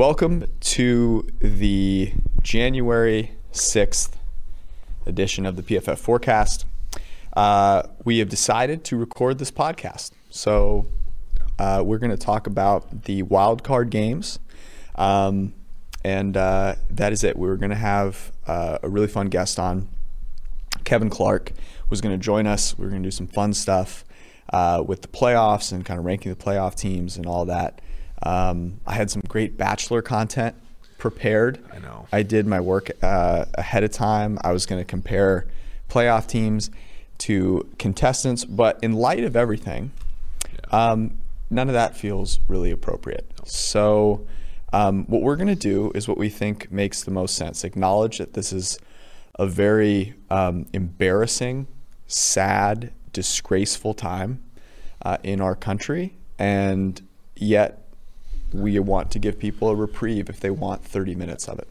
Welcome to the January 6th edition of the PFF Forecast. Uh, we have decided to record this podcast. So uh, we're going to talk about the wild card games. Um, and uh, that is it. We were going to have uh, a really fun guest on. Kevin Clark was going to join us. We were going to do some fun stuff uh, with the playoffs and kind of ranking the playoff teams and all that. Um, I had some great bachelor content prepared. I know. I did my work uh, ahead of time. I was going to compare playoff teams to contestants, but in light of everything, yeah. um, none of that feels really appropriate. No. So, um, what we're going to do is what we think makes the most sense. Acknowledge that this is a very um, embarrassing, sad, disgraceful time uh, in our country, and yet we want to give people a reprieve if they want 30 minutes of it.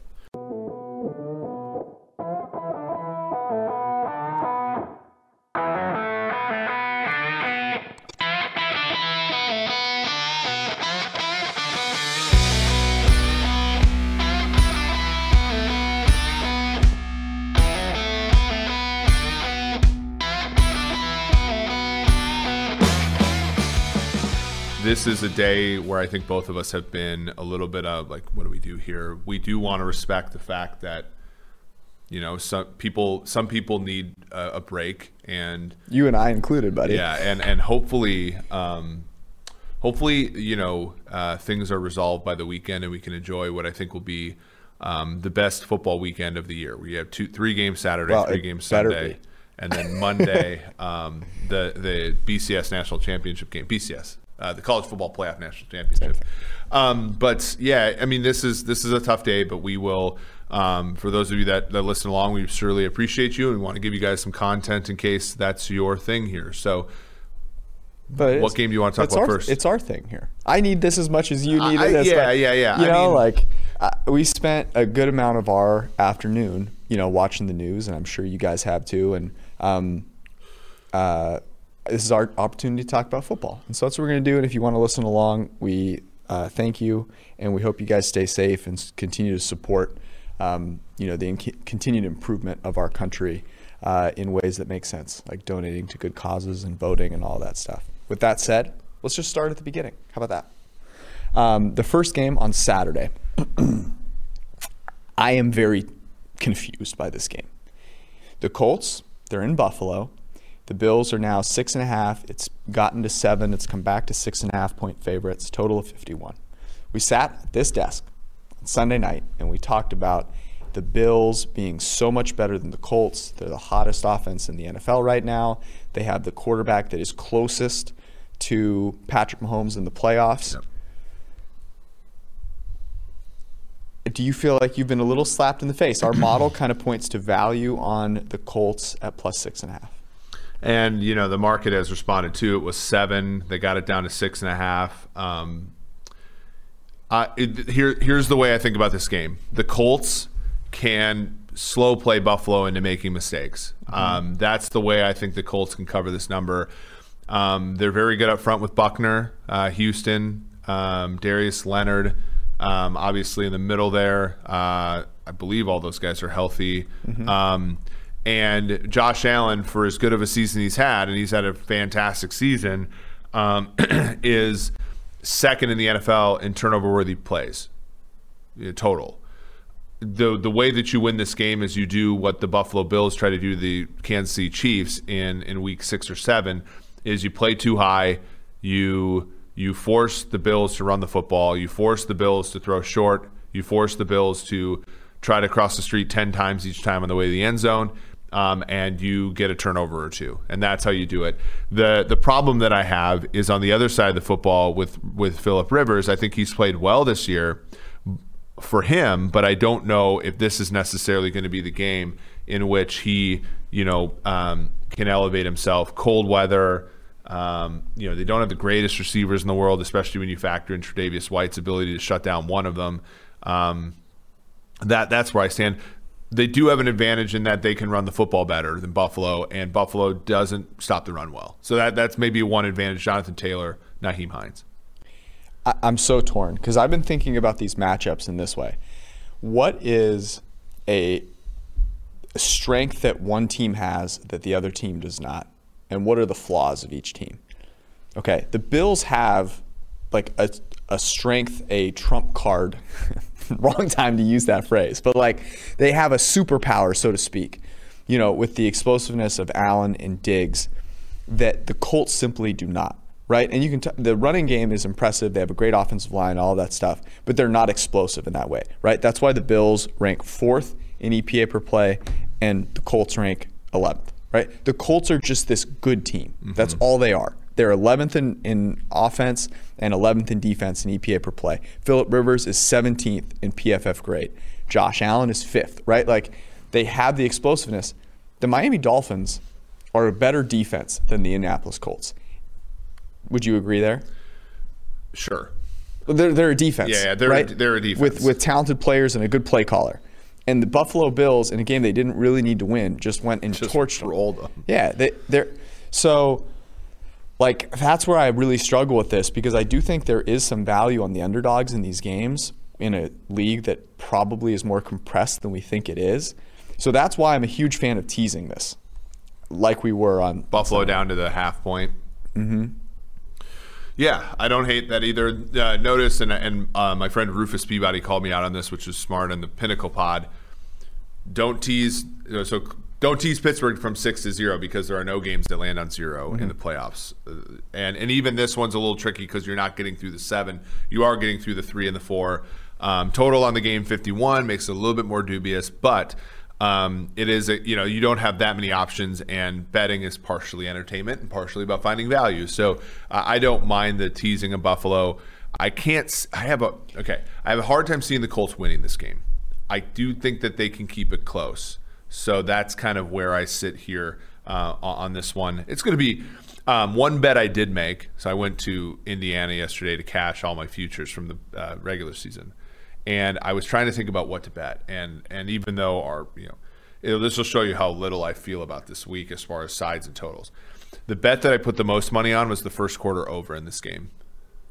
This is a day where I think both of us have been a little bit of like, what do we do here? We do want to respect the fact that you know some people some people need a, a break, and you and I included, buddy. Yeah, and and hopefully. Um, hopefully, you know, uh, things are resolved by the weekend, and we can enjoy what I think will be um, the best football weekend of the year. We have two, three games Saturday, well, three games Sunday, and then Monday, um, the the BCS national championship game. BCS, uh, the college football playoff national championship. Um, but yeah, I mean, this is this is a tough day, but we will. Um, for those of you that, that listen along, we surely appreciate you, and we want to give you guys some content in case that's your thing here. So, but what game do you want to talk about our, first? It's our thing here. I need this as much as you need I, it. yeah, yeah, yeah. You I know, mean, like uh, we spent a good amount of our afternoon, you know, watching the news, and I'm sure you guys have too. And um, uh, this is our opportunity to talk about football. And so that's what we're going to do. And if you want to listen along, we uh, thank you, and we hope you guys stay safe and continue to support, um, you know, the in- continued improvement of our country uh, in ways that make sense, like donating to good causes and voting and all that stuff. With that said, let's just start at the beginning. How about that? Um, the first game on Saturday. I am very confused by this game. The Colts, they're in Buffalo. The Bills are now six and a half. It's gotten to seven. It's come back to six and a half point favorites, total of 51. We sat at this desk on Sunday night and we talked about the Bills being so much better than the Colts. They're the hottest offense in the NFL right now. They have the quarterback that is closest to Patrick Mahomes in the playoffs. Yep. Do you feel like you've been a little slapped in the face? Our model kind of points to value on the Colts at plus six and a half. And you know the market has responded to it was seven. They got it down to six and a half. Um, it, here, here's the way I think about this game: the Colts can slow play Buffalo into making mistakes. Mm-hmm. Um, that's the way I think the Colts can cover this number. Um, they're very good up front with Buckner, uh, Houston, um, Darius Leonard. Um, obviously, in the middle there, uh, I believe all those guys are healthy. Mm-hmm. And Josh Allen, for as good of a season he's had, and he's had a fantastic season, um, is second in the NFL in turnover worthy plays total. The the way that you win this game is you do what the Buffalo Bills try to do to the Kansas City Chiefs in in week 6 or 7 is you play too high, you you force the Bills to run the football, you force the Bills to throw short, you force the Bills to try to cross the street 10 times each time on the way to the end zone. Um, and you get a turnover or two, and that's how you do it. the The problem that I have is on the other side of the football with with Philip Rivers. I think he's played well this year for him, but I don't know if this is necessarily going to be the game in which he, you know, um, can elevate himself. Cold weather, um, you know, they don't have the greatest receivers in the world, especially when you factor in Tre'Davious White's ability to shut down one of them. Um, that that's where I stand. They do have an advantage in that they can run the football better than Buffalo, and Buffalo doesn't stop the run well. So that that's maybe one advantage. Jonathan Taylor, Nyheim Hines. I'm so torn because I've been thinking about these matchups in this way. What is a strength that one team has that the other team does not? And what are the flaws of each team? Okay, the Bills have like a, a strength, a trump card wrong time to use that phrase, but like they have a superpower, so to speak, you know, with the explosiveness of Allen and Diggs that the Colts simply do not. Right, and you can t- the running game is impressive. They have a great offensive line, all that stuff, but they're not explosive in that way. Right, that's why the Bills rank fourth in EPA per play, and the Colts rank 11th. Right, the Colts are just this good team. Mm-hmm. That's all they are. They're 11th in, in offense and 11th in defense in EPA per play. Philip Rivers is 17th in PFF grade. Josh Allen is fifth, right? Like they have the explosiveness. The Miami Dolphins are a better defense than the Indianapolis Colts. Would you agree there? Sure. They're, they're a defense. Yeah, yeah they're, right? a, they're a defense. With, with talented players and a good play caller. And the Buffalo Bills, in a game they didn't really need to win, just went and just torched rolled them. them. Yeah, they, they're so like that's where I really struggle with this because I do think there is some value on the underdogs in these games in a league that probably is more compressed than we think it is. So that's why I'm a huge fan of teasing this, like we were on Buffalo down to the half point. Mm-hmm. Yeah, I don't hate that either. Uh, notice, and, and uh, my friend Rufus Peabody called me out on this, which was smart on the Pinnacle Pod. Don't tease. You know, so don't tease Pittsburgh from six to zero because there are no games that land on 0 mm-hmm. in the playoffs. Uh, and and even this one's a little tricky because you're not getting through the seven. You are getting through the three and the four. Um, total on the game 51 makes it a little bit more dubious, but um, it is a, you know you don't have that many options, and betting is partially entertainment and partially about finding value. So uh, I don't mind the teasing of Buffalo. I can't. I have a okay. I have a hard time seeing the Colts winning this game. I do think that they can keep it close. So that's kind of where I sit here uh, on this one. It's going to be um, one bet I did make. So I went to Indiana yesterday to cash all my futures from the uh, regular season, and I was trying to think about what to bet. And and even though our you know this will show you how little I feel about this week as far as sides and totals. The bet that I put the most money on was the first quarter over in this game.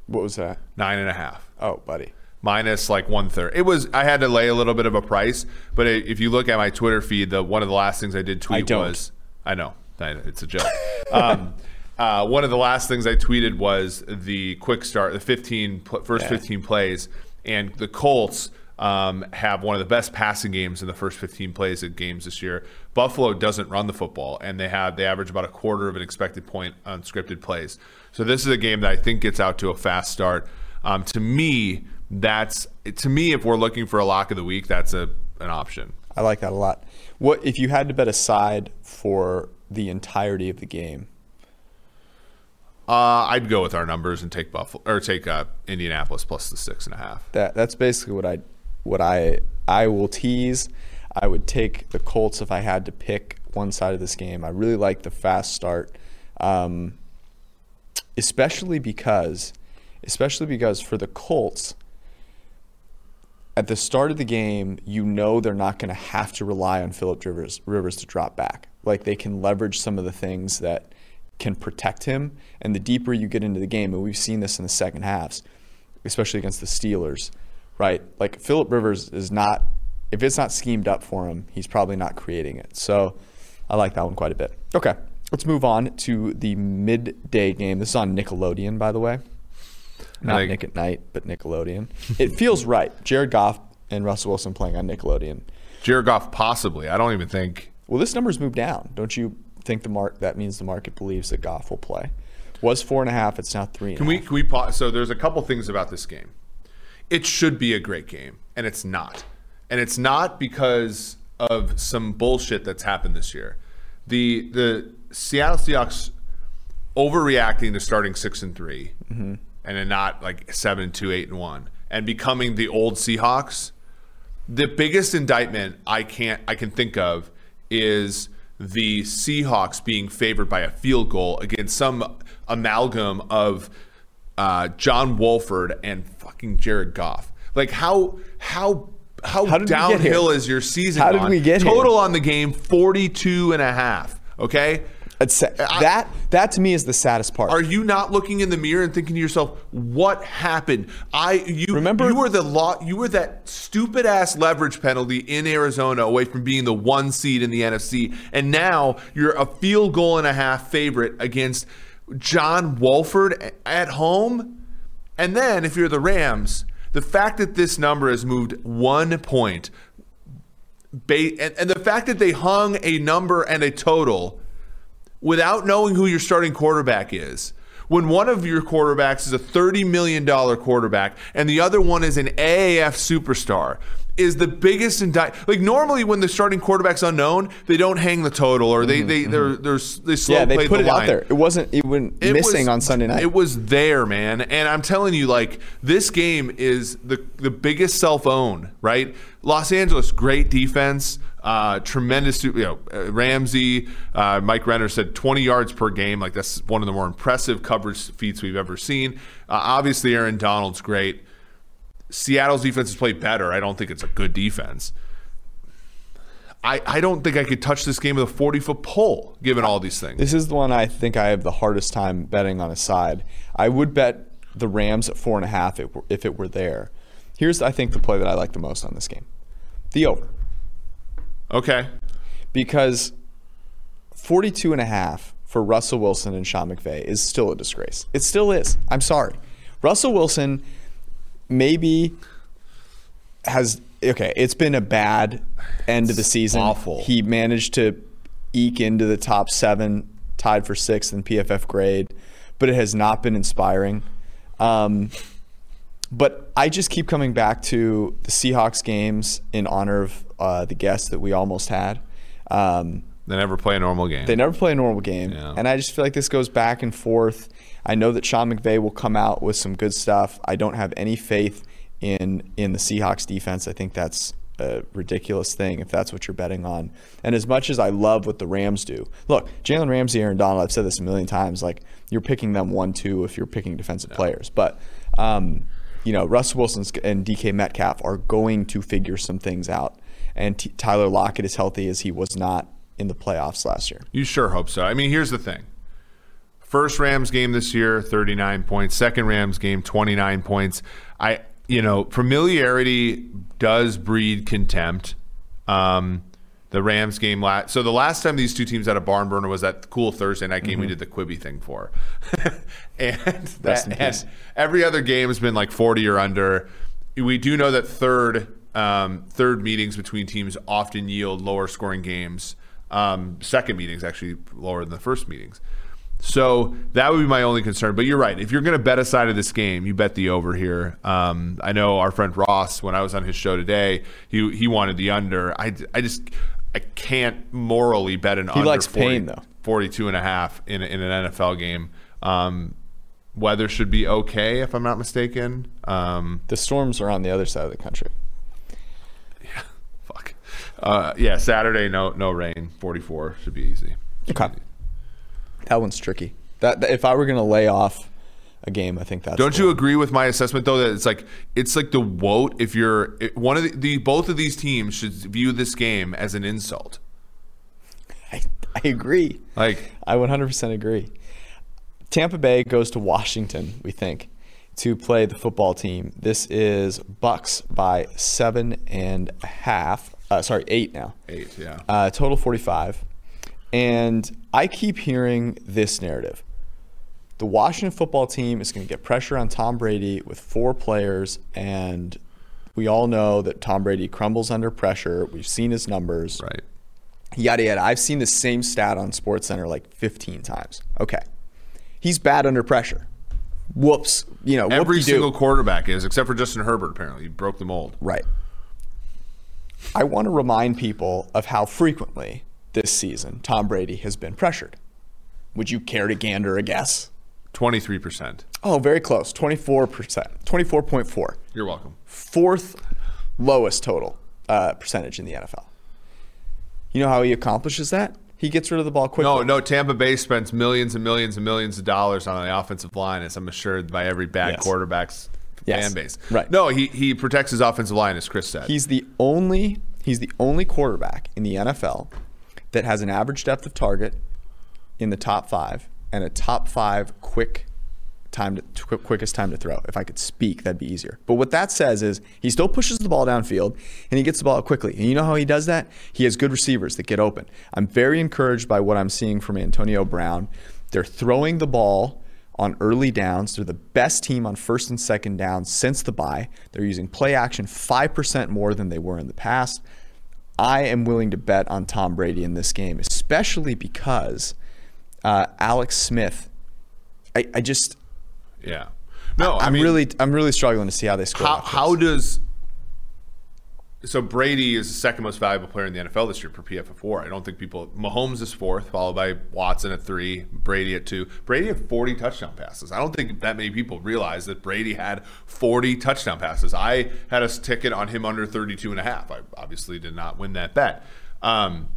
What was that? Nine and a half. Oh, buddy minus like one third. It was I had to lay a little bit of a price, but it, if you look at my Twitter feed, the one of the last things I did tweet I was I know it's a joke. um, uh, one of the last things I tweeted was the quick start, the 15 first yeah. 15 plays, and the Colts. Um, have one of the best passing games in the first 15 plays of games this year. Buffalo doesn't run the football, and they have they average about a quarter of an expected point on scripted plays. So this is a game that I think gets out to a fast start. Um, to me, that's to me if we're looking for a lock of the week that's a an option i like that a lot what if you had to bet a side for the entirety of the game uh, I'd go with our numbers and take Buffalo or take uh, Indianapolis plus the six and a half. That that's basically what I what I I will tease. I would take the Colts if I had to pick one side of this game. I really like the fast start, um, especially because especially because for the Colts, at the start of the game, you know they're not going to have to rely on Philip Rivers, Rivers to drop back. Like they can leverage some of the things that can protect him. And the deeper you get into the game, and we've seen this in the second halves, especially against the Steelers, right? Like Philip Rivers is not, if it's not schemed up for him, he's probably not creating it. So I like that one quite a bit. Okay, let's move on to the midday game. This is on Nickelodeon, by the way. Not Like- Nick at Night, but Nickelodeon. it feels right. Jared Goff and Russell Wilson playing on Nickelodeon. Jared Goff possibly. I don't even think. Well, this number's moved down. Don't you think the mark that means the market believes that Goff will play? Was four and a half. It's now three. Can a we? half. Can we pause? So there's a couple things about this game. It should be a great game, and it's not. And it's not because of some bullshit that's happened this year. The the Seattle Seahawks overreacting to starting six and 3 Mm-hmm. And then not like seven and two, eight and one, and becoming the old Seahawks. The biggest indictment I can't I can think of is the Seahawks being favored by a field goal against some amalgam of uh, John Wolford and fucking Jared Goff. Like how how how, How did we get here? downhill is your season? How did gone? we get here? Total on the game 42 and a half. Okay. That that to me is the saddest part. Are you not looking in the mirror and thinking to yourself, "What happened?" I you Remember- you were the law, you were that stupid ass leverage penalty in Arizona away from being the one seed in the NFC, and now you're a field goal and a half favorite against John Wolford at home. And then if you're the Rams, the fact that this number has moved one point, ba- and, and the fact that they hung a number and a total without knowing who your starting quarterback is. When one of your quarterbacks is a $30 million quarterback and the other one is an AAF superstar, is the biggest indict. Like normally, when the starting quarterback's unknown, they don't hang the total or they mm-hmm, they they're, mm-hmm. they're they slow yeah, they play put the it line. out there. It wasn't even It missing was- on Sunday night. It was there, man. And I'm telling you, like this game is the the biggest self own, right? Los Angeles, great defense, uh, tremendous. You know, uh, Ramsey, uh, Mike Renner said 20 yards per game. Like that's one of the more impressive coverage feats we've ever seen. Uh, obviously, Aaron Donald's great. Seattle's defense has played better. I don't think it's a good defense. I, I don't think I could touch this game with a 40 foot pole, given all these things. This is the one I think I have the hardest time betting on a side. I would bet the Rams at four and a half if, if it were there. Here's, I think, the play that I like the most on this game the over. Okay. Because 42 and a half for Russell Wilson and Sean McVay is still a disgrace. It still is. I'm sorry. Russell Wilson maybe has okay, it's been a bad end of the season. awful. He managed to eke into the top 7, tied for 6th in PFF grade, but it has not been inspiring. Um, but I just keep coming back to the Seahawks games in honor of uh, the guest that we almost had. Um, They never play a normal game. they never play a normal game. Yeah. And I just feel like this goes back and forth. I know that Sean McVay will come out with some good stuff. I don't have any faith in in the Seahawks defense. I think that's a ridiculous thing if that's what you're betting on. And as much as I love what the Rams do, look, Jalen Ramsey, Aaron Donald, I've said this a million times, like you're picking them one, two if you're picking defensive players. But um, you know, Russell Wilson and DK Metcalf are going to figure some things out. And T- Tyler Lockett is healthy as he was not in the playoffs last year. You sure hope so. I mean, here's the thing. First Rams game this year, 39 points. Second Rams game, 29 points. I, you know, familiarity does breed contempt. Um, the Rams game last. So the last time these two teams had a barn burner was that cool Thursday night game we did the Quibi thing for, and, that, and every other game has been like 40 or under. We do know that third um, third meetings between teams often yield lower scoring games. Um, second meetings actually lower than the first meetings. So that would be my only concern. But you're right. If you're going to bet a side of this game, you bet the over here. Um, I know our friend Ross, when I was on his show today, he he wanted the under. I, I just I can't morally bet an under likes 40 pain, though. 42 and a half in, in an NFL game. Um, weather should be okay, if I'm not mistaken. Um, The storms are on the other side of the country. Yeah, fuck. Uh, yeah, Saturday, no no rain. 44 should be easy. Okay. That one's tricky. That, that- if I were going to lay off a game, I think that's. Don't you agree with my assessment though that it's like it's like the woat if you're it, one of the, the both of these teams should view this game as an insult. I, I agree. Like I 100% agree. Tampa Bay goes to Washington, we think, to play the football team. This is Bucks by seven and a half. Uh, sorry, eight now. eight, yeah. Uh, total 45. And I keep hearing this narrative. The Washington football team is going to get pressure on Tom Brady with four players, and we all know that Tom Brady crumbles under pressure. We've seen his numbers. Right. Yada yada. I've seen the same stat on SportsCenter like 15 times. Okay, he's bad under pressure. Whoops. You know, Every single quarterback is, except for Justin Herbert. Apparently, he broke the mold. Right. I want to remind people of how frequently this season Tom Brady has been pressured. Would you care to gander a guess? Twenty three percent. Oh, very close. 24%. 24.4. You're welcome. Fourth lowest total uh, percentage in the NFL. You know how he accomplishes that? He gets rid of the ball quickly. No, no. Tampa Bay spends millions and millions and millions of dollars on the offensive line, as I'm assured by every bad Yes. quarterback's Yes. fan base. Right. No, he he protects his offensive line, as Chris said. He's the only he's the only quarterback in the NFL that has an average depth of target in the top five and a top five quick time to quick, quickest time to throw. If I could speak, that'd be easier. But what that says is he still pushes the ball downfield and he gets the ball quickly. And you know how he does that? He has good receivers that get open. I'm very encouraged by what I'm seeing from Antonio Brown. They're throwing the ball on early downs. They're the best team on first and second downs since the bye. They're using play action 5% more than they were in the past. I am willing to bet on Tom Brady in this game, especially because uh, Alex Smith. I, I just yeah. No, I I'm mean, really I'm really struggling to see how they score. how how does so Brady is the second most valuable player in the NFL this year per PFF four. I don't think people Mahomes is fourth, followed by Watson at three, Brady at two. Brady had 40 touchdown passes. I don't think that many people realize that Brady had 40 touchdown passes. I had a ticket on him under 32 and a half. I obviously did not win that bet. Um,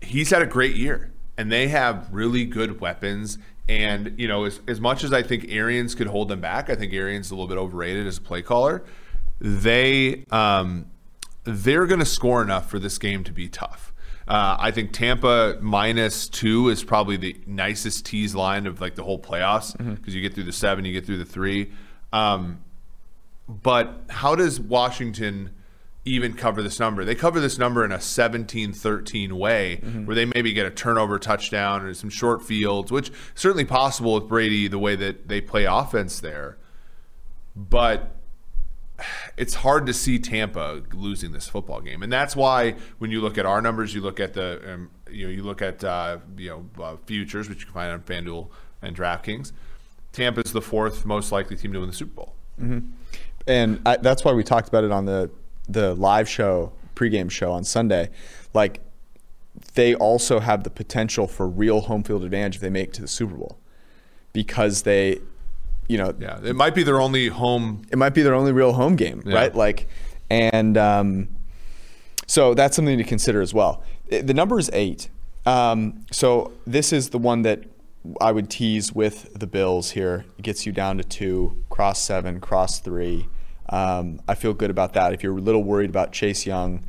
he's had a great year and they have really good weapons. And you know as, as much as i think arians could hold them back i think arians a little bit overrated as a play caller. They um, they're going to score enough for this game to be tough. Uh, i think tampa minus two is probably the nicest tease line of like the whole playoffs because you get through the seven you get through the three. Um, but how does washington even cover this number. They cover this number in a 17-13 way where they maybe get a turnover touchdown or some short fields, which is certainly possible with Brady the way that they play offense there. But it's hard to see Tampa losing this football game, and that's why when you look at our numbers, you look at the um, you know you look at uh, you know uh, futures, which you can find on FanDuel and DraftKings. Tampa's the fourth most likely team to win the Super Bowl. and I, that's why we talked about it on the the live show pregame show on Sunday. Like they also have the potential for real home field advantage if they make it to the Super Bowl because they, you know, Yeah, it might be their only home it might be their only real home game, Yeah. right? Like, and um, so that's something to consider as well. I- The number is eight. Um, so this is the one that I would tease with the Bills here. It gets you down to two, cross seven, cross three. Um, I feel good about that. If you're a little worried about Chase Young,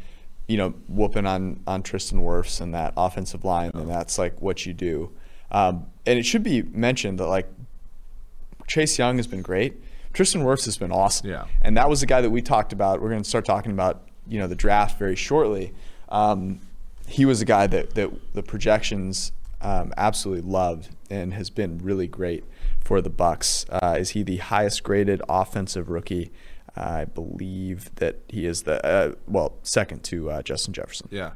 you know, whooping on on Tristan Wirfs and that offensive line, then that's like what you do. Um, and it should be mentioned that like Chase Young has been great. Tristan Wirfs has been awesome. Yeah. And that was the guy that we talked about. We're going to start talking about, you know, the draft very shortly. Um, he was a guy that, that the projections um, absolutely loved and has been really great for the Bucks. Uh, is he the highest graded offensive rookie? I believe that he is the uh, well second to uh, Justin Jefferson. Yeah.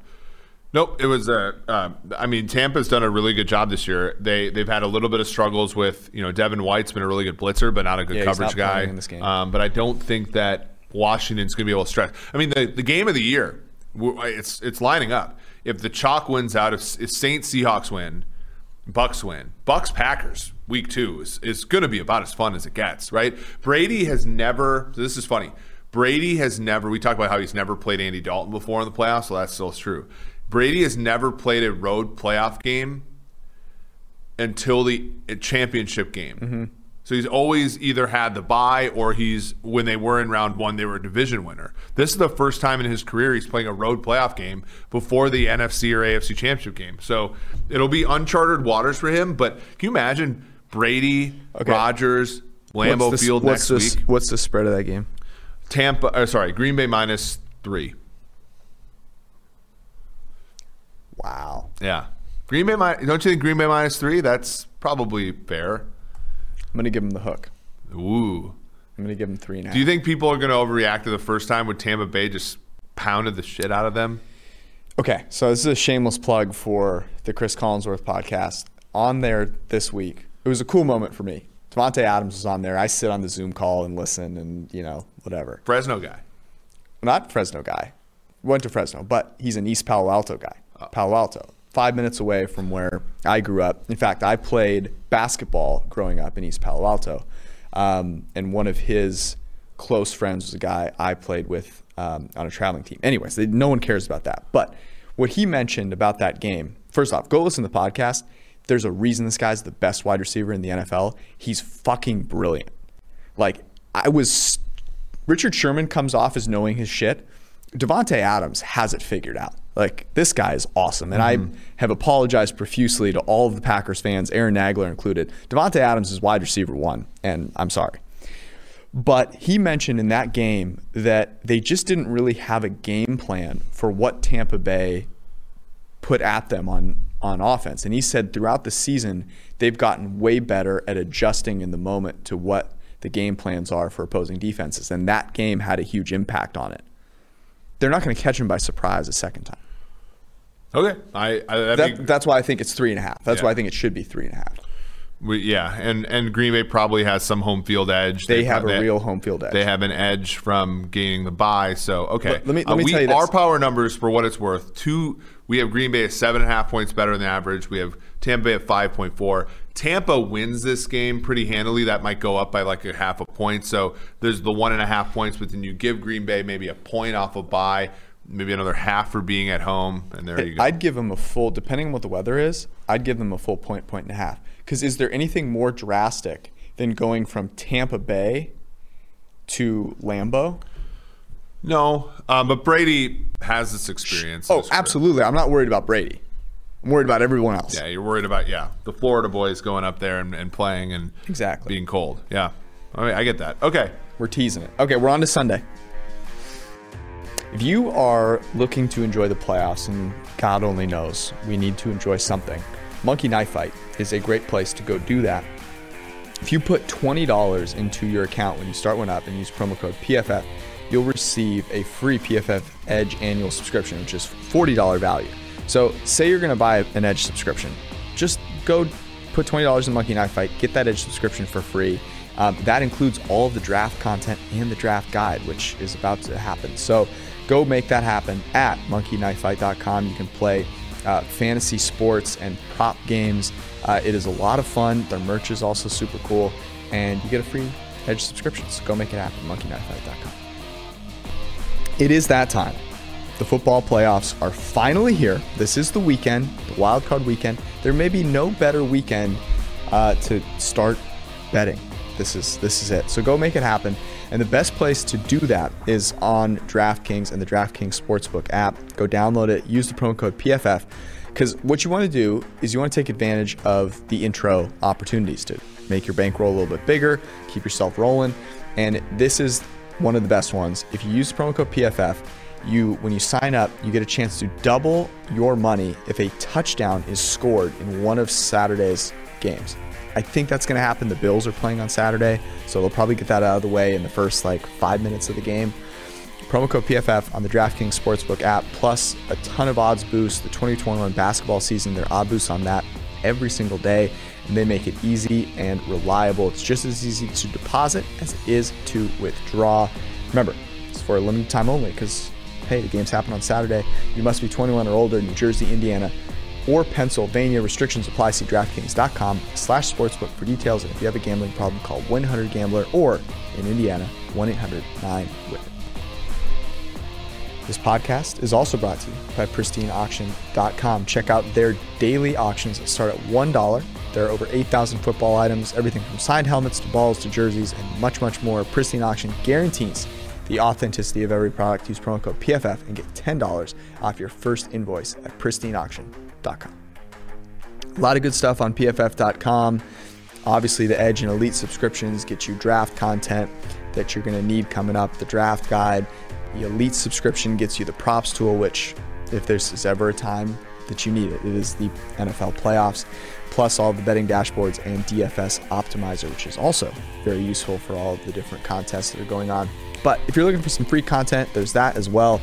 Nope. It was. Uh, um, I mean, Tampa's done a really good job this year. They they've had a little bit of struggles with you know Devin White's been a really good blitzer, but not a good Yeah, coverage guy. in this game. Um, but I don't think that Washington's going to be able to stretch. I mean, the, the game of the year, it's it's lining up. If the chalk wins out, if, if Saints Seahawks win, Bucks win. Bucks Packers week two is, is going to be about as fun as it gets, right? Brady has never. So this is funny. Brady has never. We talked about how he's never played Andy Dalton before in the playoffs, so that's still true. Brady has never played a road playoff game until the championship game. Mm-hmm. So he's always either had the bye or he's when they were in round one, they were a division winner. This is the first time in his career he's playing a road playoff game before the NFC or AFC championship game. So it'll be uncharted waters for him. But can you imagine Brady, Okay. Rodgers, Lambeau the- Field what's next the, week? What's the spread of that game? Tampa, uh, sorry, Green Bay minus three. Wow. Yeah, Green Bay. Don't you think Green Bay minus three? That's probably fair. I'm going to give him the hook. Ooh. I'm going to give them three and a half. Do you think people are going to overreact to the first time when Tampa Bay just pounded the shit out of them? Okay, so this is a shameless plug for the Chris Collinsworth podcast. On there this week, it was a cool moment for me. Davante Adams was on there. I sit on the Zoom call and listen, and you know whatever. Fresno guy. Not Fresno guy. Went to Fresno, but he's an East Palo Alto guy. Oh. Palo Alto, five minutes away from where I grew up. In fact, I played basketball growing up in East Palo Alto, um, and one of his close friends was a guy I played with um, on a traveling team. Anyways, they, no one cares about that. But what he mentioned about that game, first off, go listen to the podcast. There's a reason this guy's the best wide receiver in the NFL. He's fucking brilliant. Like I was, Richard Sherman comes off as knowing his shit. Davante Adams has it figured out. Like this guy is awesome, and I mm-hmm. have apologized profusely to all of the Packers fans, Aaron Nagler included. Davante Adams is wide receiver one, and I'm sorry. But he mentioned in that game that they just didn't really have a game plan for what Tampa Bay put at them on on offense. And he said throughout the season they've gotten way better at adjusting in the moment to what the game plans are for opposing defenses. And that game had a huge impact on it. They're not going to catch him by surprise a second time. Okay. I, I that That, that's why I think it's three and a half. That's Yeah. why I think it should be three and a half. we, yeah, and and Green Bay probably has some home field edge. They have prob- a real home field edge. They have an edge from gaining the bye. So okay, Uh, But let me- let me we, tell you this. our power numbers for what it's worth. Two, we have Green Bay at seven and a half points better than average. We have Tampa Bay at five point four. Tampa wins this game pretty handily. That might go up by like a half a point. So there's the one and a half points, but then you give Green Bay maybe a point off a bye, maybe another half for being at home, and there you go. I'd give them a full, depending on what the weather is, I'd give them a full point, point and a half. Because is there anything more drastic than going from Tampa Bay to Lambeau? no, um, but Brady has this experience. Oh, his career. absolutely. I'm not worried about Brady. I'm worried about everyone else. Yeah, you're worried about yeah the Florida boys going up there and, and playing and Exactly. being cold. Yeah, all right, I get that. Okay, We're teasing it. Okay, we're on to Sunday. If you are looking to enjoy the playoffs, and God only knows we need to enjoy something, Monkey Knife Fight is a great place to go do that. If you put $20 into your account when you start one up and use promo code PFF, you'll receive a free PFF Edge annual subscription, which is $40 value. So, say you're going to buy an Edge subscription, just go put $20 in Monkey Knife Fight, get that Edge subscription for free. Um, that includes all of the draft content and the draft guide, which is about to happen. So, go make that happen at monkeyknifefight.com. You can play uh, fantasy sports and prop games. Uh, it is a lot of fun. Their merch is also super cool, and you get a free Edge subscription. So go make it happen. MonkeyKnifeFight.com. It is that time. The football playoffs are finally here. This is the weekend, the wild card weekend. There may be no better weekend uh, to start betting. This is this is it. So go make it happen. And the best place to do that is on DraftKings and the DraftKings Sportsbook app. Go download it. Use the promo code PFF. Because what you want to do is you want to take advantage of the intro opportunities to make your bankroll a little bit bigger, keep yourself rolling. And this is one of the best ones. If you use the promo code PFF, you when you sign up, you get a chance to double your money if a touchdown is scored in one of Saturday's games. I think that's going to happen. The Bills are playing on Saturday, so they'll probably get that out of the way in the first like five minutes of the game. Promo code PFF on the DraftKings Sportsbook app, plus a ton of odds boosts. The 2021 basketball season, there are odd boosts on that every single day, and they make it easy and reliable. It's just as easy to deposit as it is to withdraw. Remember, it's for a limited time only because, hey, the games happen on Saturday. You must be 21 or older, in New Jersey, Indiana, or Pennsylvania. Restrictions apply. See DraftKings.com slash sportsbook for details. And if you have a gambling problem, call 1-800-GAMBLER or in Indiana, 1-800-9-WIN. This podcast is also brought to you by PristineAuction.com. Check out their daily auctions that start at $1. There are over 8,000 football items, everything from signed helmets to balls to jerseys, and much, much more. Pristine Auction guarantees the authenticity of every product. Use promo code PFF and get $10 off your first invoice at PristineAuction.com. A lot of good stuff on PFF.com. Obviously, the Edge and Elite subscriptions get you draft content that you're going to need coming up, the draft guide. The Elite subscription gets you the props tool, which, if there's ever a time that you need it. It is the NFL playoffs, plus all the betting dashboards and DFS optimizer, which is also very useful for all of the different contests that are going on. But if you're looking for some free content, there's that as well.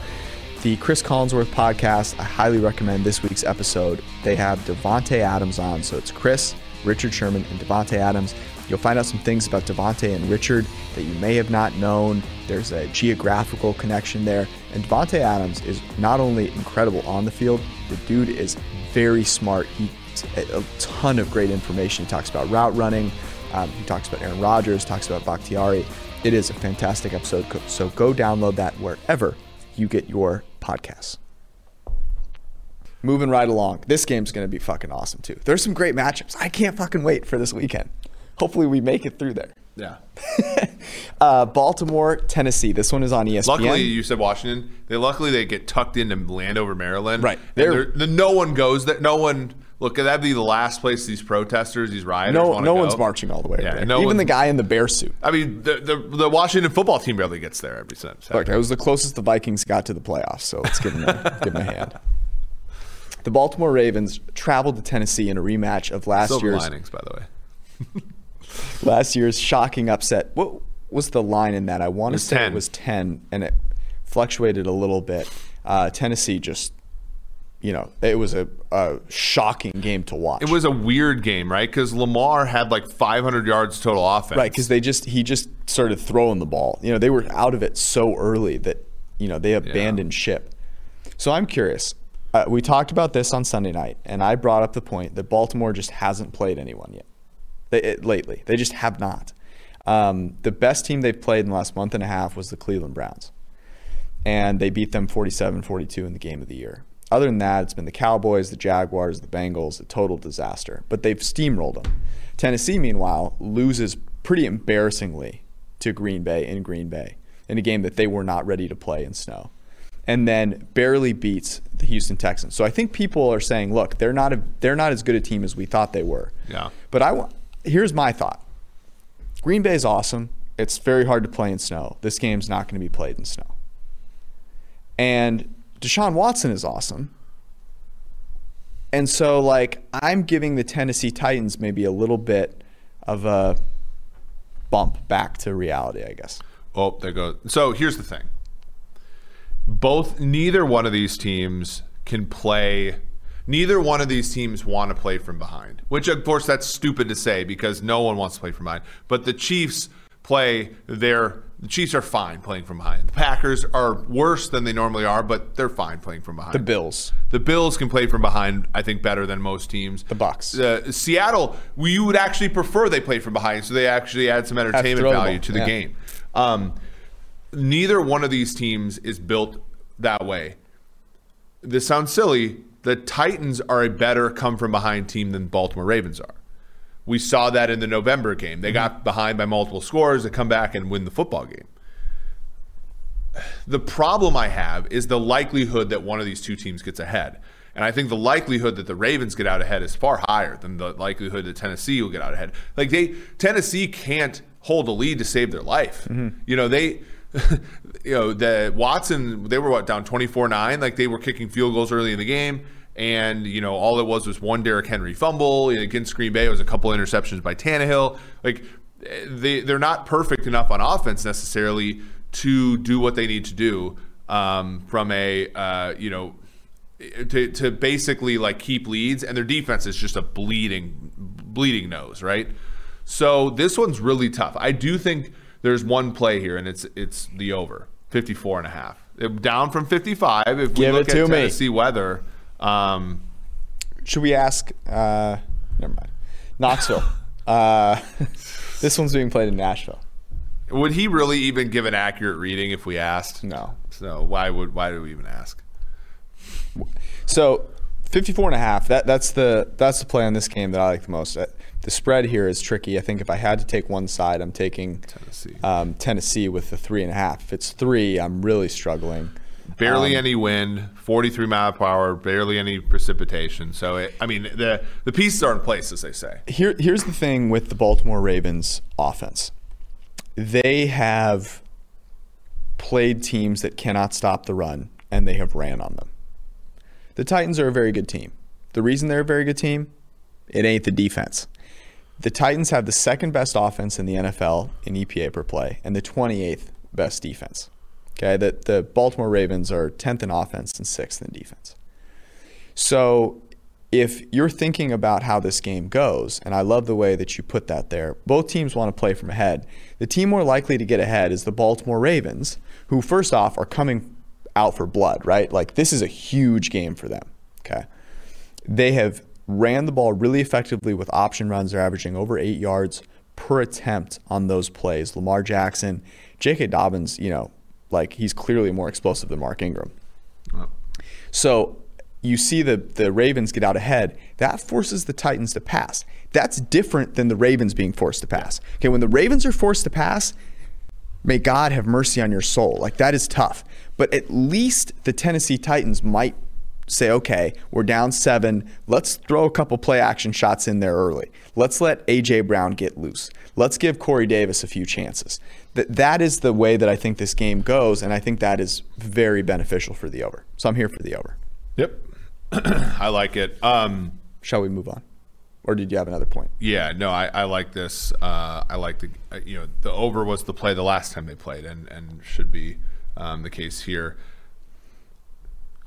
The Chris Collinsworth podcast, I highly recommend this week's episode. They have Davante Adams on, so it's Chris, Richard Sherman, and Davante Adams. You'll find out some things about Davante and Richard that you may have not known. There's a geographical connection there. And Davante Adams is not only incredible on the field, the dude is very smart. He a ton of great information. He talks about route running. Um, he talks about Aaron Rodgers. Talks about Bakhtiari. It is a fantastic episode. So go download that wherever you get your podcasts. Moving right along. This game's going to be fucking awesome too. There's some great matchups. I can't fucking wait for this weekend. Hopefully we make it through there. Yeah. uh, Baltimore, Tennessee. This one is on ESPN. Luckily, you said Washington. They luckily they get tucked into Landover, Maryland. Right. They're, no one goes there. No one. Look, could that'd be the last place these protesters, these rioters. No, no go. one's marching all the way. Yeah, there. no even the guy in the bear suit. I mean, the, the the Washington football team barely gets there every since. Look, that was the closest the Vikings got to the playoffs, so let's give them a, give them a hand. The Baltimore Ravens traveled to Tennessee in a rematch of last Silver year's linings, by the way. last year's shocking upset. What was the line in that? I want to say 10. it was 10, and it fluctuated a little bit. Uh, Tennessee just, you know, it was a, a shocking game to watch. It was a weird game, right? Because Lamar had like 500 yards total offense. right because they just he just started throwing the ball. You know, they were out of it so early that you know they abandoned ship. So I'm curious. Uh, we talked about this on Sunday night, and I brought up the point that Baltimore just hasn't played anyone yet. They, it, lately, they just have not. Um, the best team they've played in the last month and a half was the Cleveland Browns, and they beat them 47-42 in the game of the year. Other than that, it's been the Cowboys, the Jaguars, the Bengals, a total disaster. But they've steamrolled them. Tennessee, meanwhile, loses pretty embarrassingly to Green Bay in Green Bay in a game that they were not ready to play in snow and then barely beats the Houston Texans. So I think people are saying, look, they're not a, they're not as good a team as we thought they were. Yeah. But I here's my thought. Green Bay is awesome. It's very hard to play in snow. This game's not going to be played in snow. And Deshaun Watson is awesome. And so like I'm giving the Tennessee Titans maybe a little bit of a bump back to reality, I guess. Oh, there goes. So here's the thing. Both, neither one of these teams can play. Neither one of these teams want to play from behind, which of course that's stupid to say because no one wants to play from behind. But the Chiefs play their. The Chiefs are fine playing from behind. The Packers are worse than they normally are, but they're fine playing from behind. The Bills. The Bills can play from behind, I think, better than most teams. The Bucks. Uh, Seattle, we would actually prefer they play from behind, so they actually add some entertainment value to the yeah. game. Um, neither one of these teams is built that way. This sounds silly. The Titans are a better come from behind team than Baltimore Ravens are. We saw that in the November game. They mm-hmm. got behind by multiple scores to come back and win the football game. The problem I have is the likelihood that one of these two teams gets ahead. And I think the likelihood that the Ravens get out ahead is far higher than the likelihood that Tennessee will get out ahead. Like they Tennessee can't hold a lead to save their life. Mm-hmm. You know, they you know, the Watson, they were what down 24-9, like they were kicking field goals early in the game and you know all it was was one Derrick Henry fumble against Green Bay. It was a couple interceptions by Tannehill. Like they they're not perfect enough on offense necessarily to do what they need to do um, from a uh, you know to, to basically like keep leads, and their defense is just a bleeding bleeding nose, right? So this one's really tough. I do think there's one play here, and it's it's the over 54 and a half. Down from 55. If we Give look it to at me. Tennessee weather, um, Should we ask? Uh, never mind. Knoxville. uh, this one's being played in Nashville. would he really even give an accurate reading if we asked? No. So why would why do we even ask? So 54 and a half. That that's the that's the play on this game that I like the most. Uh, The spread here is tricky. I think if I had to take one side, I'm taking Tennessee. um, Tennessee with the three and a half. If it's three, I'm really struggling. Barely Um, any wind, 43 mile per hour, barely any precipitation. So it, I mean, the the pieces are in place, as they say. Here, here's the thing with the Baltimore Ravens offense. They have played teams that cannot stop the run, and they have ran on them. The Titans are a very good team. The reason they're a very good team, it ain't the defense. The Titans have the second best offense in the NFL in EPA per play and the 28th best defense. Okay, that the Baltimore Ravens are 10th in offense and 6th in defense. So if you're thinking about how this game goes, and I love the way that you put that there, both teams want to play from ahead. The team more likely to get ahead is the Baltimore Ravens, who, first off, are coming out for blood, right? Like, this is a huge game for them, okay? They have ran the ball really effectively with option runs. They're averaging over eight yards per attempt on those plays. Lamar Jackson, J.K. Dobbins, you know, like he's clearly more explosive than Mark Ingram. So you see the, the Ravens get out ahead, that forces the Titans to pass. That's different than the Ravens being forced to pass. Okay, when the Ravens are forced to pass, may God have mercy on your soul. Like that is tough. But at least the Tennessee Titans might say, okay, we're down seven. Let's throw a couple play action shots in there early. Let's let A.J. Brown get loose. Let's give Corey Davis a few chances. That, that is the way that I think this game goes, and I think that is very beneficial for the over. So I'm here for the over. Yep. I like it. Um, Shall we move on? Or did you have another point? Yeah, no, I, I like this. Uh, I like the uh, you know the over was the play the last time they played, and and should be um, the case here.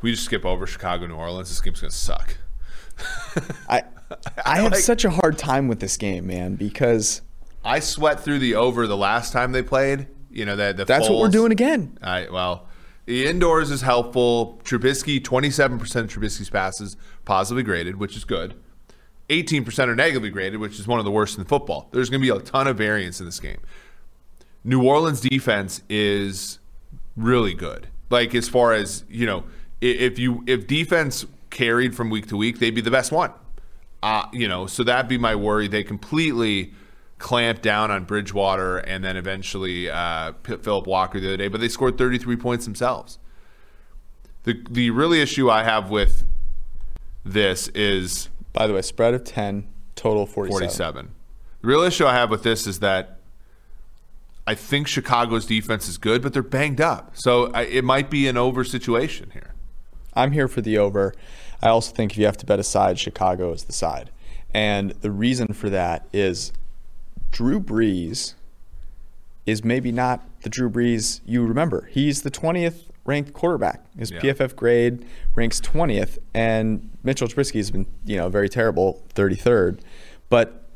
We just skip over Chicago, New Orleans? This game's gonna suck. I I have like, such a hard time with this game, man, because I sweat through the over the last time they played. You know that the that's what we're doing again. I well, the indoors is helpful. Trubisky, 27% of Trubisky's passes positively graded, which is good. 18% are negatively graded, which is one of the worst in football. There's going to be a ton of variance in this game. New Orleans defense is really good. Like as far as, you know, if you if defense carried from week to week, they'd be the best one. Uh, you know, so that'd be my worry. They completely clamped down on Bridgewater and then eventually uh, Philip Walker the other day, but they scored 33 points themselves. The the really issue I have with this is by the way, spread of 10, total 47. 47. The real issue I have with this is that I think Chicago's defense is good, but they're banged up. So I, it might be an over situation here. I'm here for the over. I also think if you have to bet a side, Chicago is the side. And the reason for that is Drew Brees is maybe not the Drew Brees you remember. He's the 20th ranked quarterback. His yeah. PFF grade ranks 20th, and Mitchell Trubisky has been, you know, very terrible, 33rd. But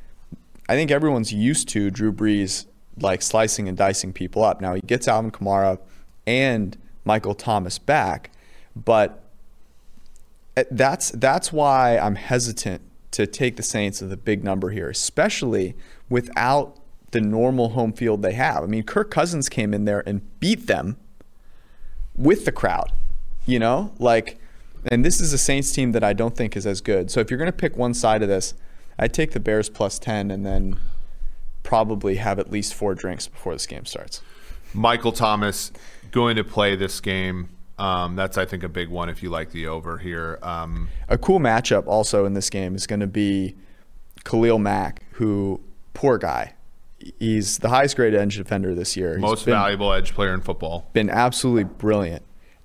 I think everyone's used to Drew Brees like slicing and dicing people up. Now he gets Alvin Kamara and Michael Thomas back, but Uh, that's that's why I'm hesitant to take the Saints as a big number here, especially without the normal home field they have. I mean, Kirk Cousins came in there and beat them with the crowd, you know? Like, and this is a Saints team that I don't think is as good. So if you're going to pick one side of this, I'd take the Bears plus 10 and then probably have at least four drinks before this game starts. Michael Thomas going to play this game. Um, that's, I think, a big one if you like the over here. Um, a cool matchup also in this game is going to be Khalil Mack, who poor guy. He's the highest grade edge defender this year. Most been, valuable edge player in football. Been absolutely brilliant.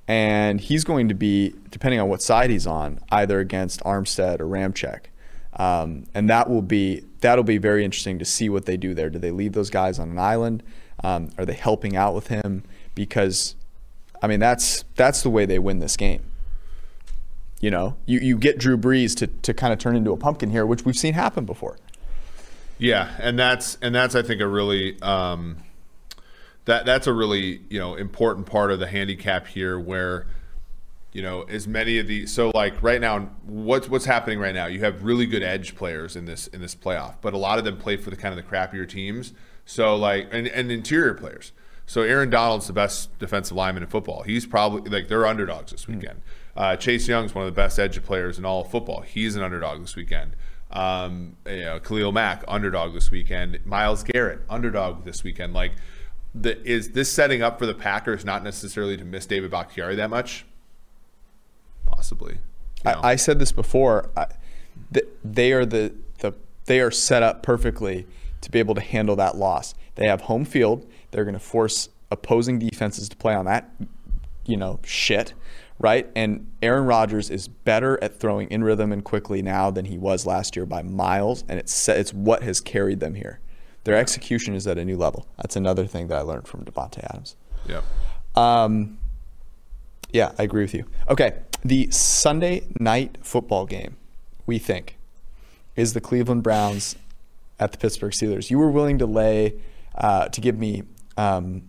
And he's going to be, depending on what side he's on, either against Armstead or Ramczyk. Um, and that will be that'll be very interesting to see what they do there. Do they leave those guys on an island? Um, are they helping out with him? Because, I mean, that's that's the way they win this game. You know, you, you get Drew Brees to, to kind of turn into a pumpkin here, which we've seen happen before. Yeah, and that's and that's I think a really um, that that's a really you know important part of the handicap here where you know as many of the so like right now what's what's happening right now you have really good edge players in this in this playoff but a lot of them play for the kind of the crappier teams so like and, and interior players so Aaron Donald's the best defensive lineman in football he's probably like they're underdogs this hmm. weekend uh, Chase Young's one of the best edge players in all of football he's an underdog this weekend um, you know, Khalil Mack, underdog this weekend. Myles Garrett, underdog this weekend. Like, the, is this setting up for the Packers not necessarily to miss David Bakhtiari that much? Possibly. You know? I, I, said this before. I, they are the, the they are set up perfectly to be able to handle that loss. They have home field. They're going to force opposing defenses to play on that, you know, shit right? And Aaron Rodgers is better at throwing in rhythm and quickly now than he was last year by miles, and it's it's what has carried them here. Their execution is at a new level. That's another thing that I learned from Davante Adams. Yep. Um, yeah, I agree with you. Okay, the Sunday night football game, we think, is the Cleveland Browns at the Pittsburgh Steelers. You were willing to lay uh, to give me um,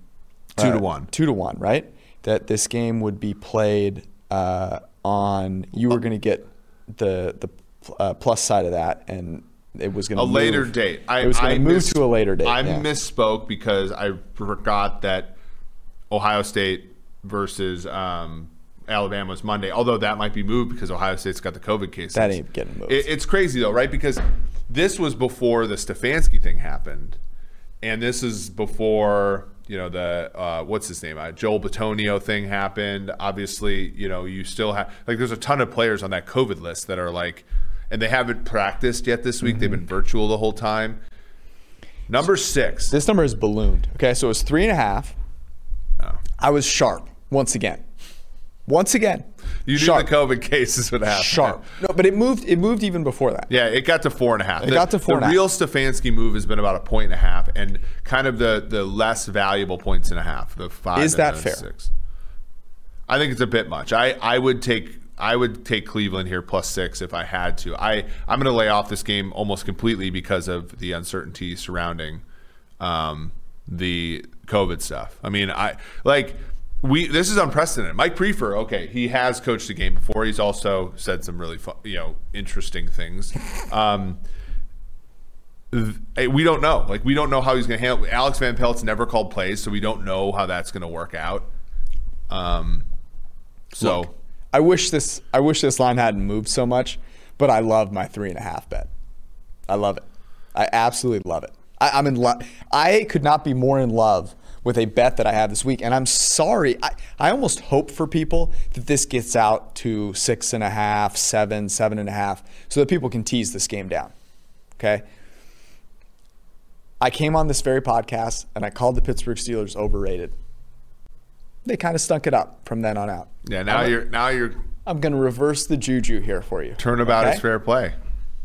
Two to uh, one. two to one, right? That this game would be played uh, on. You were going to get the the uh, plus side of that, and it was going to a to later date. I, it was going to move miss- to a later date. I yeah. misspoke because I forgot that Ohio State versus um, Alabama was Monday. Although that might be moved because Ohio State's got the COVID cases. That ain't getting moved. It- it's crazy though, right? Because this was before the Stefanski thing happened, and this is before you know the uh, what's his name, uh, Joel Bitonio thing happened. Obviously, you know you still have like there's a ton of players on that COVID list that are like, and they haven't practiced yet this week. They've been virtual the whole time. Number six. This number is ballooned. Okay, so it was three and a half. Oh. I was sharp once again. Once again. You knew sharp. the COVID cases would happen. Sharp. No, but it moved. It moved even before that. Yeah, it got to four and a half. It got to four The real Stefanski move has been about a point and a half, and kind of the the less valuable points and a half. The five. Is that fair? Six. I think it's a bit much. I I would take. I would take Cleveland here plus six if I had to. I I'm going to lay off this game almost completely because of the uncertainty surrounding um, the COVID stuff. I mean, I like we. This is unprecedented. Mike Priefer, okay, he has coached a game before. He's also said some really fun, you know interesting things. Um, th- we don't know. Like we don't know how he's going to handle. Alex Van Pelt's never called plays, so we don't know how that's going to work out. Um, so. Look, I wish this. I wish this line hadn't moved so much, but I love my three and a half bet. I love it. I absolutely love it. I, I'm in love. I could not be more in love with a bet that I have this week, and I'm sorry. I, I almost hope for people that this gets out to six and a half, seven, seven and a half, so that people can tease this game down. Okay. I came on this very podcast and I called the Pittsburgh Steelers overrated. They kind of stunk it up from then on out. Yeah, now I'm- you're now you're I'm going to reverse the juju here for you. turnabout Okay? is fair play.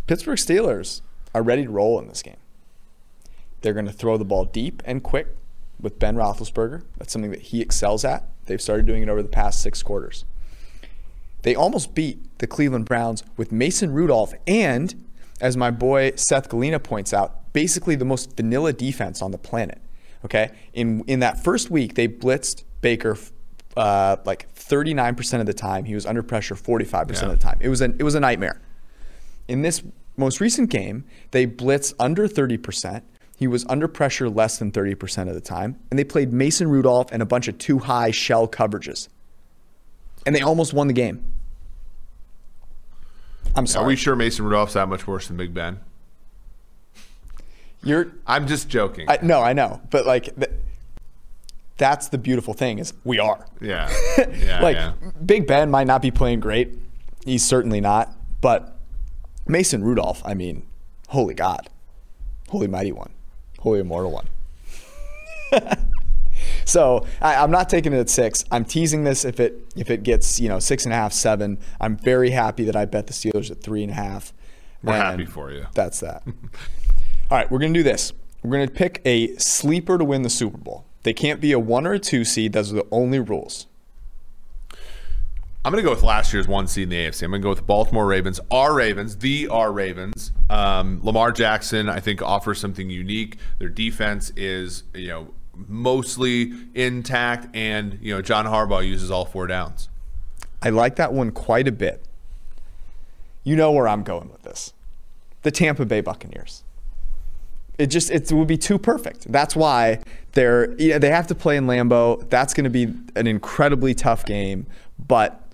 Pittsburgh Steelers are ready to roll in this game. They're going to throw the ball deep and quick with Ben Roethlisberger. That's something that he excels at. They've started doing it over the past six quarters. They almost beat the Cleveland Browns with Mason Rudolph and, as my boy Seth Galina points out, basically the most vanilla defense on the planet. Okay, in in that first week, they blitzed Baker uh, like 39% of the time. He was under pressure 45% Yeah. of the time. It was an it was a nightmare. In this most recent game, they blitz under 30%. He was under pressure less than 30% of the time. And they played Mason Rudolph and a bunch of too high shell coverages. And they almost won the game. I'm sorry. Are we sure Mason Rudolph's that much worse than Big Ben? You're I'm just joking. I, no, I know. But like th- that's the beautiful thing is we are. yeah, yeah, like yeah. Big Ben might not be playing great. He's certainly not. But Mason Rudolph, I mean, holy God. Holy mighty one. Holy immortal one. so I, I'm not taking it at six. I'm teasing this if it if it gets, you know, six and a half, seven. I'm very happy that I bet the Steelers at three and a half. We're And happy for you. That's that. All right, we're going to do this. We're going to pick a sleeper to win the Super Bowl. They can't be a one or a two seed. Those are the only rules. I'm going to go with last year's one seed in the AFC. I'm going to go with the Baltimore Ravens. Our Ravens, the our Ravens. Um, Lamar Jackson, I think, offers something unique. Their defense is, you know, mostly intact, and you know, John Harbaugh uses all four downs. I like that one quite a bit. You know where I'm going with this. The Tampa Bay Buccaneers. It just it would be too perfect. That's why they're yeah, they have to play in Lambeau. That's going to be an incredibly tough game, but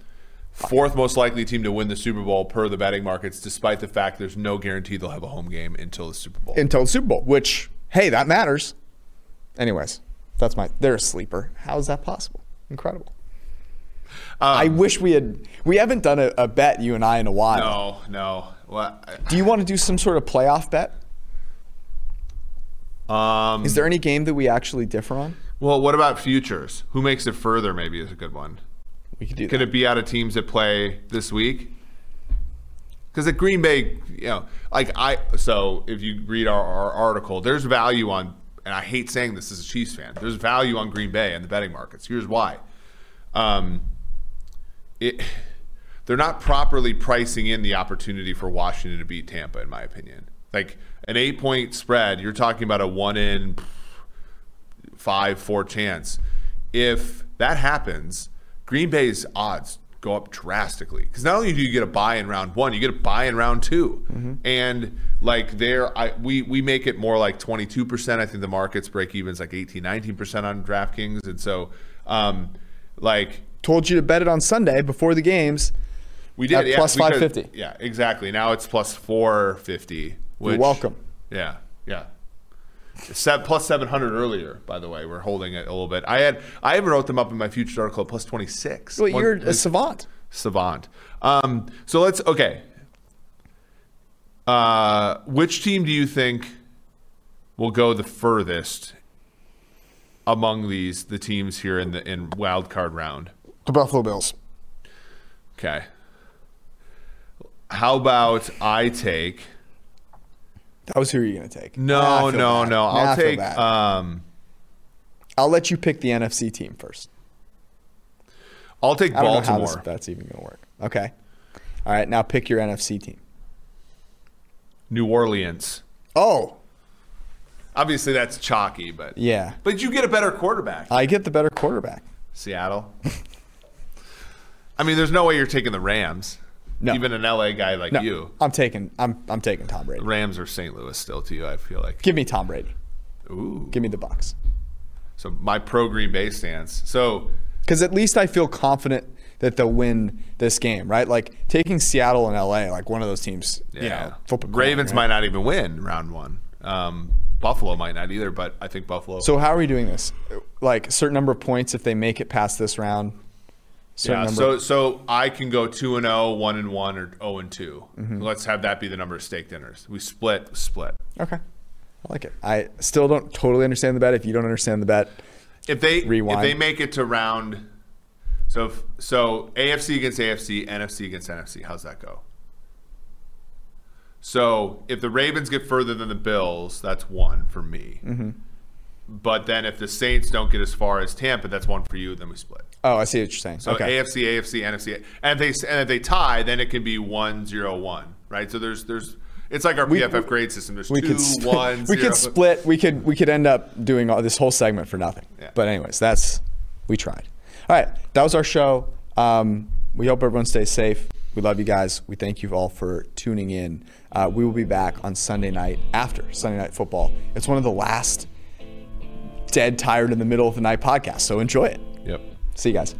Fourth most likely team to win the Super Bowl per the betting markets, despite the fact there's no guarantee they'll have a home game until the Super Bowl. until the Super Bowl, which hey, that matters. Anyways, that's my they're a sleeper. How is that possible? Incredible. I wish we had we haven't done a, a bet you and I in a while. no, no. What? Do you want to do some sort of playoff bet? Um, Is there any game that we actually differ on? well, what about futures? Who makes it further? Maybe is a good one. We could do Could that. it be out of teams that play this week? Because at Green Bay, you know, like I, so if you read our, our article, there's value on, and I hate saying this as a Chiefs fan, there's value on Green Bay and the betting markets. Here's why. Um, it, they're not properly pricing in the opportunity for Washington to beat Tampa, in my opinion. Like an eight point spread, you're talking about a one in five, four chance. If that happens, Green Bay's odds go up drastically because not only do you get a bye in round one, you get a bye in round 2 and like there, I we we make it more like twenty two percent. I think the markets break evens like 18, 19 percent on DraftKings, and so um, like Told you to bet it on Sunday before the games. we did At yeah, plus could- 550. Yeah, exactly. Now it's plus four fifty. You're welcome. Yeah, yeah. Set, plus seven hundred earlier. By the way, we're holding it a little bit. I had I even wrote them up in my future article plus twenty six. Well, you're a savant. savant. Um, so let's okay. Uh, which team do you think will go the furthest among these the teams here in the in wild card round? The Buffalo Bills. Okay. How about I take? That was who you're going to take. No, Now I feel no, bad. no. I'll take. Um, I'll let you pick the NFC team first. I'll take I don't know how Baltimore. this, that's even going to work. Okay. All right. Now pick your NFC team. New Orleans. Oh, Obviously, that's chalky, but yeah. But you get a better quarterback. I get the better quarterback. Seattle. I mean, there's no way you're taking the Rams. No. Even an LA guy like No, you. I'm taking. I'm. I'm taking Tom Brady. Rams or St. Louis still to you, I feel like. Give me Tom Brady. Ooh. Give me the Bucs. So my pro Green Bay stance. So Because at least I feel confident that they'll win this game, right? Like taking Seattle and LA, like one of those teams. yeah. You know, coin, Ravens right? might not even win round one. Um, Buffalo might not either, but I think Buffalo. So how are we doing this? Like certain number of points if they make it past this round. Yeah, number. so so I can go two and 0, 1 and one, or zero and 2 Mm-hmm. Let's have that be the number of steak dinners. We split, split. okay, I like it. I still don't totally understand the bet. If you don't understand the bet, If they Rewind. if they make it to round, so if, so AFC against AFC, NFC against NFC. How's that go? So if the Ravens get further than the Bills, that's one for me. Mm-hmm. But then if the Saints don't get as far as Tampa, that's one for you. Then we split. oh, I see what you're saying. So okay, AFC, AFC, NFC, and if they and if they tie, then it can be one zero one, right? So there's there's it's like our We- PFF grade system. There's we two, could sp- one, we zero. could split. We could we could end up doing all, this whole segment for nothing. Yeah. But anyways, that's we tried. All right, that was our show. Um, we hope everyone stays safe. We love you guys. We thank you all for tuning in. Uh, we will be back on Sunday night after Sunday Night Football. It's one of the last dead tired in the middle of the night podcast. So enjoy it. Yep. See you guys.